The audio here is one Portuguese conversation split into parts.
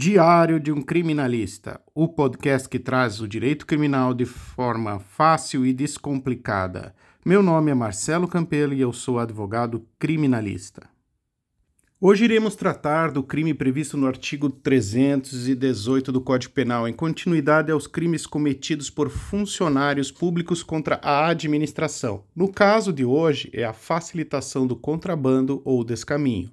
Diário de um Criminalista, o podcast que traz o direito criminal de forma fácil e descomplicada. Meu nome é Marcelo Campelo e eu sou advogado criminalista. Hoje iremos tratar do crime previsto no artigo 318 do Código Penal, em continuidade aos crimes cometidos por funcionários públicos contra a administração. No caso de hoje, é a facilitação do contrabando ou descaminho.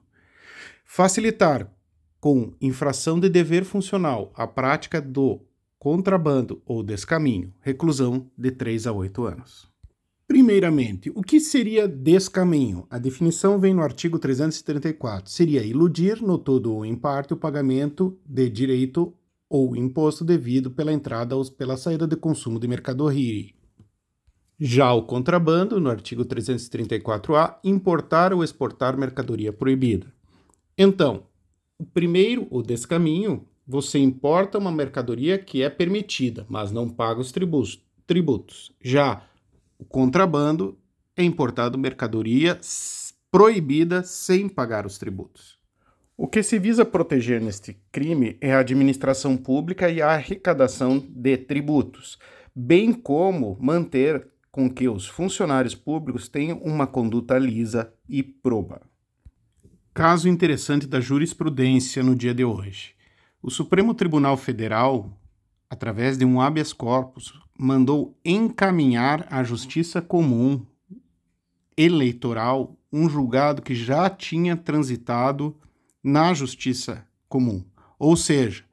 Facilitar com infração de dever funcional a prática do contrabando ou descaminho, reclusão de 3 a 8 anos. Primeiramente, o que seria descaminho? A definição vem no artigo 334. Seria iludir, no todo ou em parte, o pagamento de direito ou imposto devido pela entrada ou pela saída de consumo de mercadoria. Já o contrabando, no artigo 334-A, importar ou exportar mercadoria proibida. Então, primeiro, o descaminho, você importa uma mercadoria que é permitida, mas não paga os tributos. Já o contrabando é importado mercadoria proibida sem pagar os tributos. O que se visa proteger neste crime é a administração pública e a arrecadação de tributos, bem como manter com que os funcionários públicos tenham uma conduta lisa e proba. Caso interessante da jurisprudência no dia de hoje. O Supremo Tribunal Federal, através de um habeas corpus, mandou encaminhar à Justiça Comum Eleitoral um julgado que já tinha transitado na Justiça Comum. Ou seja,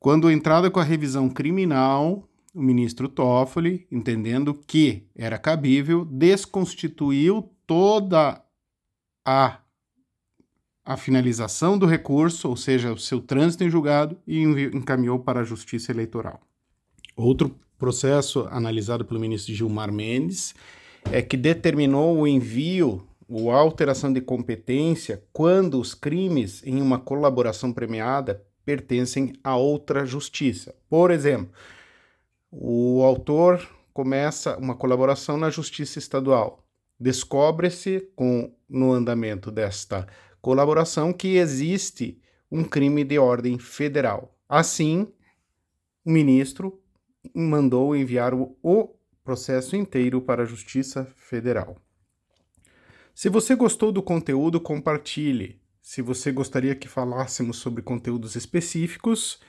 quando entrada com a revisão criminal, o ministro Toffoli, entendendo que era cabível, desconstituiu toda a a finalização do recurso, ou seja, o seu trânsito em julgado, e encaminhou para a Justiça Eleitoral. Outro processo analisado pelo ministro Gilmar Mendes é que determinou o envio ou alteração de competência quando os crimes em uma colaboração premiada pertencem a outra justiça. Por exemplo, o autor começa uma colaboração na justiça estadual. Descobre-se com no andamento desta colaboração que existe um crime de ordem federal. Assim, o ministro mandou enviar o, processo inteiro para a Justiça Federal. Se você gostou do conteúdo, compartilhe. Se você gostaria que falássemos sobre conteúdos específicos,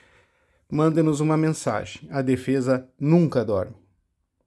mande-nos uma mensagem. A defesa nunca dorme.